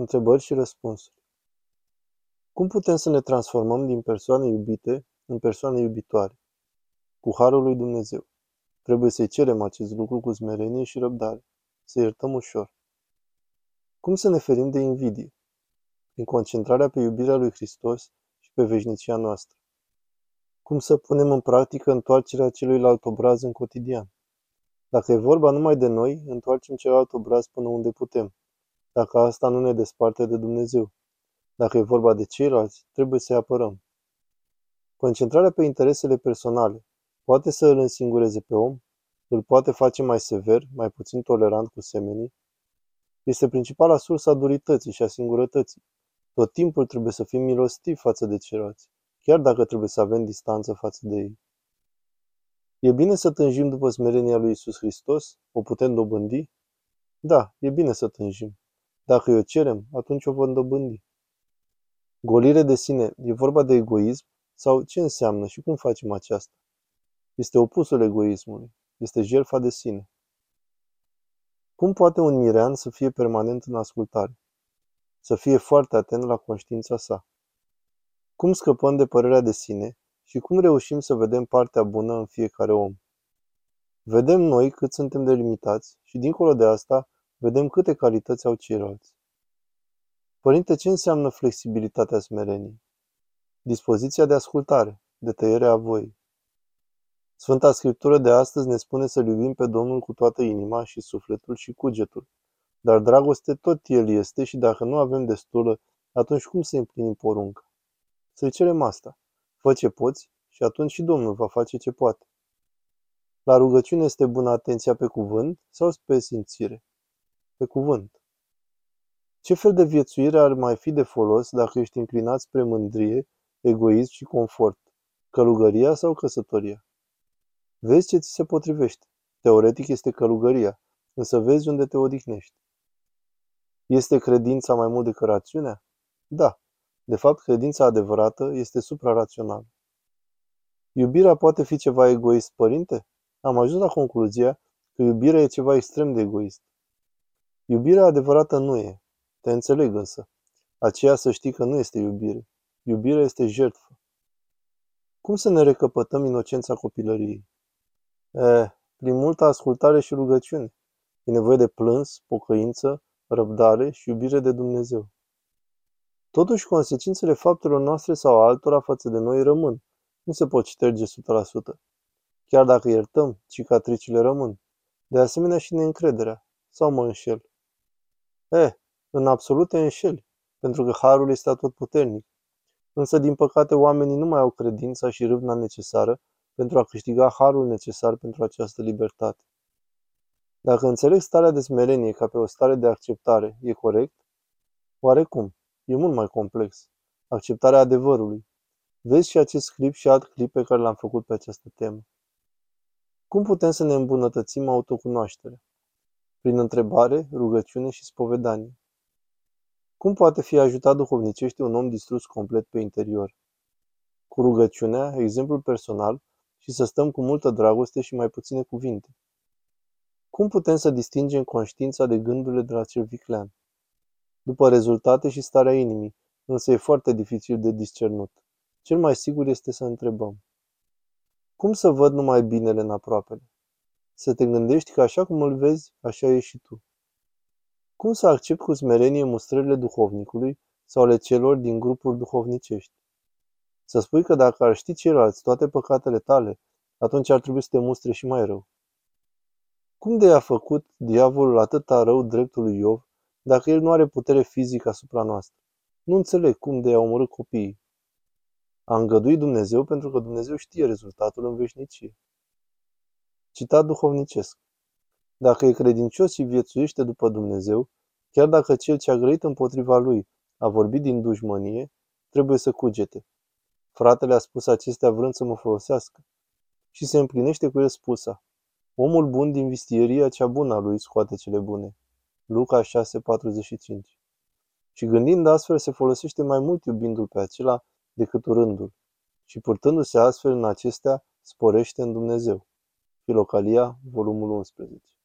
Întrebări și răspunsuri. Cum putem să ne transformăm din persoane iubite în persoane iubitoare? Cu harul lui Dumnezeu. Trebuie să-i cerem acest lucru cu smerenie și răbdare. Să iertăm ușor. Cum să ne ferim de invidie? Prin concentrarea pe iubirea lui Hristos și pe veșnicia noastră. Cum să punem în practică întoarcerea celuilalt obraz în cotidian? Dacă e vorba numai de noi, întoarcem celălalt obraz până unde putem dacă asta nu ne desparte de Dumnezeu. Dacă e vorba de ceilalți, trebuie să-i apărăm. Concentrarea pe interesele personale poate să îl însingureze pe om, îl poate face mai sever, mai puțin tolerant cu semenii, este principala sursă a durității și a singurătății. Tot timpul trebuie să fim milostivi față de ceilalți, chiar dacă trebuie să avem distanță față de ei. E bine să tânjim după smerenia lui Isus Hristos? O putem dobândi? Da, e bine să tânjim. Dacă o cerem, atunci o vom dobândi. Golire de sine e vorba de egoism sau ce înseamnă și cum facem aceasta? Este opusul egoismului, este jertfa de sine. Cum poate un mirean să fie permanent în ascultare? Să fie foarte atent la conștiința sa. Cum scăpăm de părerea de sine și cum reușim să vedem partea bună în fiecare om? Vedem noi cât suntem de limitați și dincolo de asta vedem câte calități au ceilalți. Părinte, ce înseamnă flexibilitatea smereniei? Dispoziția de ascultare, de tăiere a voii. Sfânta Scriptură de astăzi ne spune să iubim pe Domnul cu toată inima și sufletul și cugetul. Dar dragoste tot El este și dacă nu avem destulă, atunci cum să împlinim porunca? Să-i cerem asta. Fă ce poți și atunci și Domnul va face ce poate. La rugăciune este bună atenția pe cuvânt sau pe simțire? Pe cuvânt. Ce fel de viețuire ar mai fi de folos dacă ești înclinat spre mândrie, egoism și confort? Călugăria sau căsătoria? Vezi ce ți se potrivește. Teoretic este călugăria, însă vezi unde te odihnești. Este credința mai mult decât rațiunea? Da. De fapt, credința adevărată este suprarațională. Iubirea poate fi ceva egoist, părinte? Am ajuns la concluzia că iubirea e ceva extrem de egoist. Iubirea adevărată nu e. Te înțeleg însă. Aceea să știi că nu este iubire. Iubirea este jertfă. Cum să ne recăpătăm inocența copilăriei? E, prin multă ascultare și rugăciune. E nevoie de plâns, pocăință, răbdare și iubire de Dumnezeu. Totuși, consecințele faptelor noastre sau altora față de noi rămân. Nu se pot șterge 100%. Chiar dacă iertăm, cicatricile rămân. De asemenea și neîncrederea. Sau mă înșel. Eh, în absolut te înșeli, pentru că harul este atotputernic. Însă, din păcate, oamenii nu mai au credința și râvna necesară pentru a câștiga harul necesar pentru această libertate. Dacă înțeleg starea de smerenie ca pe o stare de acceptare, e corect? Oarecum, e mult mai complex. Acceptarea adevărului. Vezi și acest clip și alt clip pe care l-am făcut pe această temă. Cum putem să ne îmbunătățim autocunoașterea? Prin întrebare, rugăciune și spovedanie. Cum poate fi ajutat duhovnicește un om distrus complet pe interior? Cu rugăciunea, exemplul personal și să stăm cu multă dragoste și mai puține cuvinte. Cum putem să distingem conștiința de gândurile de la cel viclean? După rezultate și starea inimii, însă e foarte dificil de discernut. Cel mai sigur este să întrebăm. Cum să văd numai binele în aproapele? Să te gândești că așa cum îl vezi, așa ești și tu. Cum să accept cu smerenie mustrările duhovnicului sau ale celor din grupuri duhovnicești? Să spui că dacă ar ști ceilalți toate păcatele tale, atunci ar trebui să te mustre și mai rău. Cum de a făcut diavolul atâta rău dreptului Iov, dacă el nu are putere fizică asupra noastră? Nu înțeleg cum de a omorât copiii. A îngăduit Dumnezeu pentru că Dumnezeu știe rezultatul în veșnicie. Citat duhovnicesc. Dacă e credincios și viețuiește după Dumnezeu, chiar dacă cel ce a grăit împotriva lui a vorbit din dușmănie, trebuie să cugete. Fratele a spus acestea vrând să mă folosească. Și se împlinește cu el spusa. Omul bun din vistieria cea bună a lui scoate cele bune. Luca 6:45. Și gândind astfel, se folosește mai mult iubindu-l pe acela decât urându-l. Și purtându-se astfel în acestea, sporește în Dumnezeu. Filocalia, volumul 11